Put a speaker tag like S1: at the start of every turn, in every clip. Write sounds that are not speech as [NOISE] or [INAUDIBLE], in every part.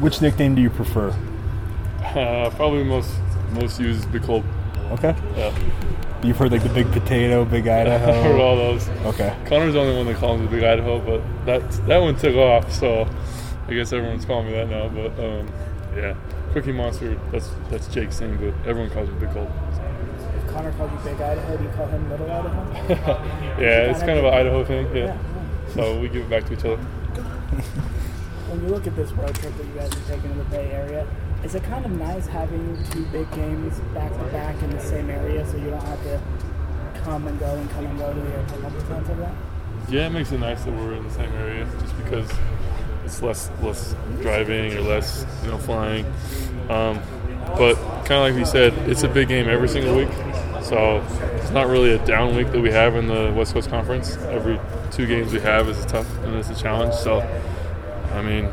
S1: Which nickname do you prefer?
S2: Uh, probably most most used is Big Cold.
S1: Okay.
S2: Yeah.
S1: You've heard like the Big Potato, Big [LAUGHS] Idaho.
S2: I
S1: Idaho.
S2: heard all those.
S1: Okay.
S2: Connor's the only one that calls me Big Idaho, but that that one took off, so I guess everyone's calling me that now. But um, yeah, Cookie Monster. That's that's Jake's thing, but everyone calls me Big Cold.
S3: If Connor called you Big Idaho, do you call him Little Idaho? [LAUGHS]
S2: Yeah, it's kind of an Idaho thing. Yeah.
S3: Yeah.
S2: So we give it back to each other. [LAUGHS]
S3: When you look at this road trip that you guys are taking to the Bay Area, is it kind of nice having two big games back to back in the same area so you don't have to come and go and come and go to the airport multiple times like that?
S2: Yeah, it makes it nice that we're in the same area, just because it's less less driving or less you know flying. Um, but kind of like you said, it's a big game every single week, so it's not really a down week that we have in the West Coast Conference. Every two games we have is tough and it's a challenge. So, I mean,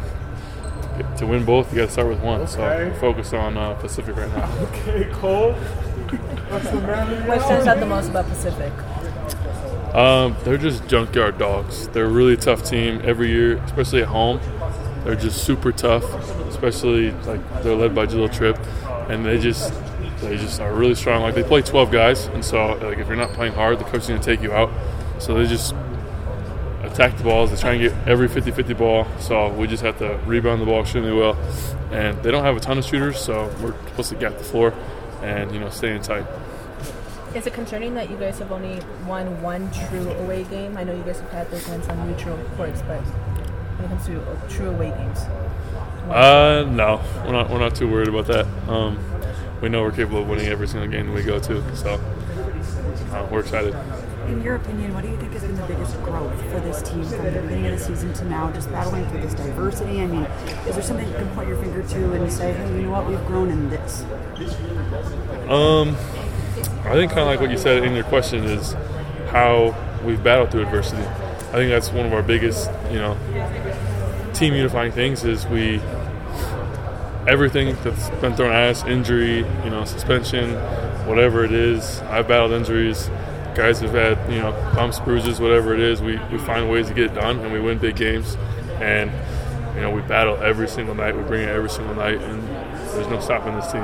S2: to win both, you got to start with one. So
S4: Okay.
S2: we're focused on uh, Pacific right now. [LAUGHS]
S4: Okay, Cole. That's the man.
S5: What stands out the most about Pacific?
S2: Um, they're just junkyard dogs. They're a really tough team every year, especially at home. They're just super tough, especially like they're led by Jahlil Tripp, and they just they just are really strong. Like they play 12 guys, and so like if you're not playing hard, the coach is gonna take you out. So they just attack the balls. They try and get every 50-50 ball. So we just have to rebound the ball extremely well. And they don't have a ton of shooters, so we're supposed to gap the floor and you know stay in tight.
S5: Is it concerning that you guys have only won one true away game? I know you guys have had those wins on neutral courts, but when it comes to true away games,
S2: Uh, no, we're not. We're not too worried about that. Um, we know we're capable of winning every single game that we go to, so uh, we're excited.
S6: In your opinion, what do you think has been the biggest growth for this team from the beginning of the season to now, just battling through this diversity? I mean, is there something you can point your finger to and say, hey, you know what, we've grown in this?
S2: Um, I think kind of like what you said in your question is how we've battled through adversity. I think that's one of our biggest, you know, team unifying things is we everything that's been thrown at us, injury, you know, suspension, whatever it is. I've battled injuries. Guys have had, you know, bumps, bruises, whatever it is. We, we find ways to get it done and we win big games. And, you know, we battle every single night. We bring it every single night and there's no stopping this team.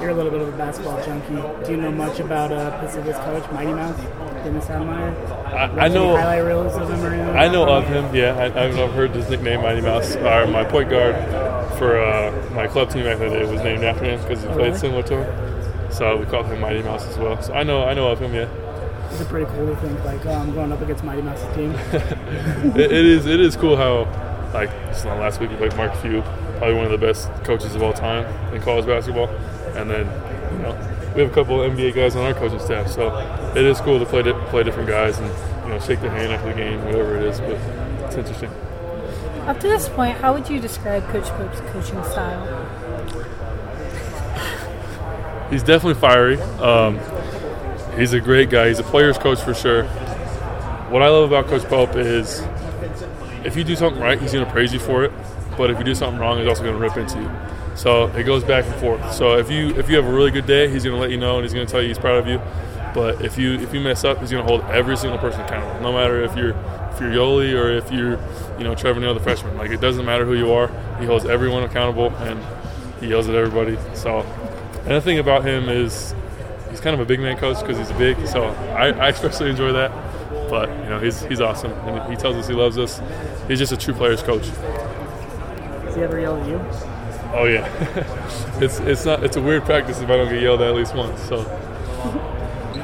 S3: You're a little bit of a basketball junkie. Do you know much about uh, Pacific's coach, Mighty Mouse, Damon Stoudamire?
S2: I, I know.
S3: highlight reels of him or anything
S2: I know of him. Yeah, I, I've I've heard his nickname, Mighty Mouse. Uh, my point guard for uh, my club team back in the day was named after him because he
S3: Oh,
S2: played similar to him. So we called him Mighty Mouse as well. So I know I know of him. Yeah,
S3: Is a pretty cool to think like, I'm going up against Mighty Mouse's team? [LAUGHS]
S2: it, it is it is cool how like just not last week we played Mark Few, probably one of the best coaches of all time in college basketball, and then you know we have a couple of NBA guys on our coaching staff. So it is cool to play di- play different guys and you know shake their hand after the game, whatever it is. But it's interesting.
S7: Up to this point, how would you describe Coach Pope's coaching style?
S2: He's definitely fiery. Um, he's a great guy. He's a player's coach for sure. What I love about Coach Pope is if you do something right, he's going to praise you for it. But if you do something wrong, he's also going to rip into you. So it goes back and forth. So if you if you have a really good day, he's going to let you know and he's going to tell you he's proud of you. But if you if you mess up, he's going to hold every single person accountable, no matter if you're if you're Yoeli or if you're you know Trevin Knell, the freshman. Like it doesn't matter who you are, he holds everyone accountable and he yells at everybody. So another thing about him is he's kind of a big man coach because he's big. So I, I especially enjoy that. But you know he's he's awesome and he tells us he loves us. He's just a true player's coach.
S3: Does he ever yell at you?
S2: Oh yeah, [LAUGHS] it's it's not it's a weird practice if I don't get yelled at at least once. So [LAUGHS]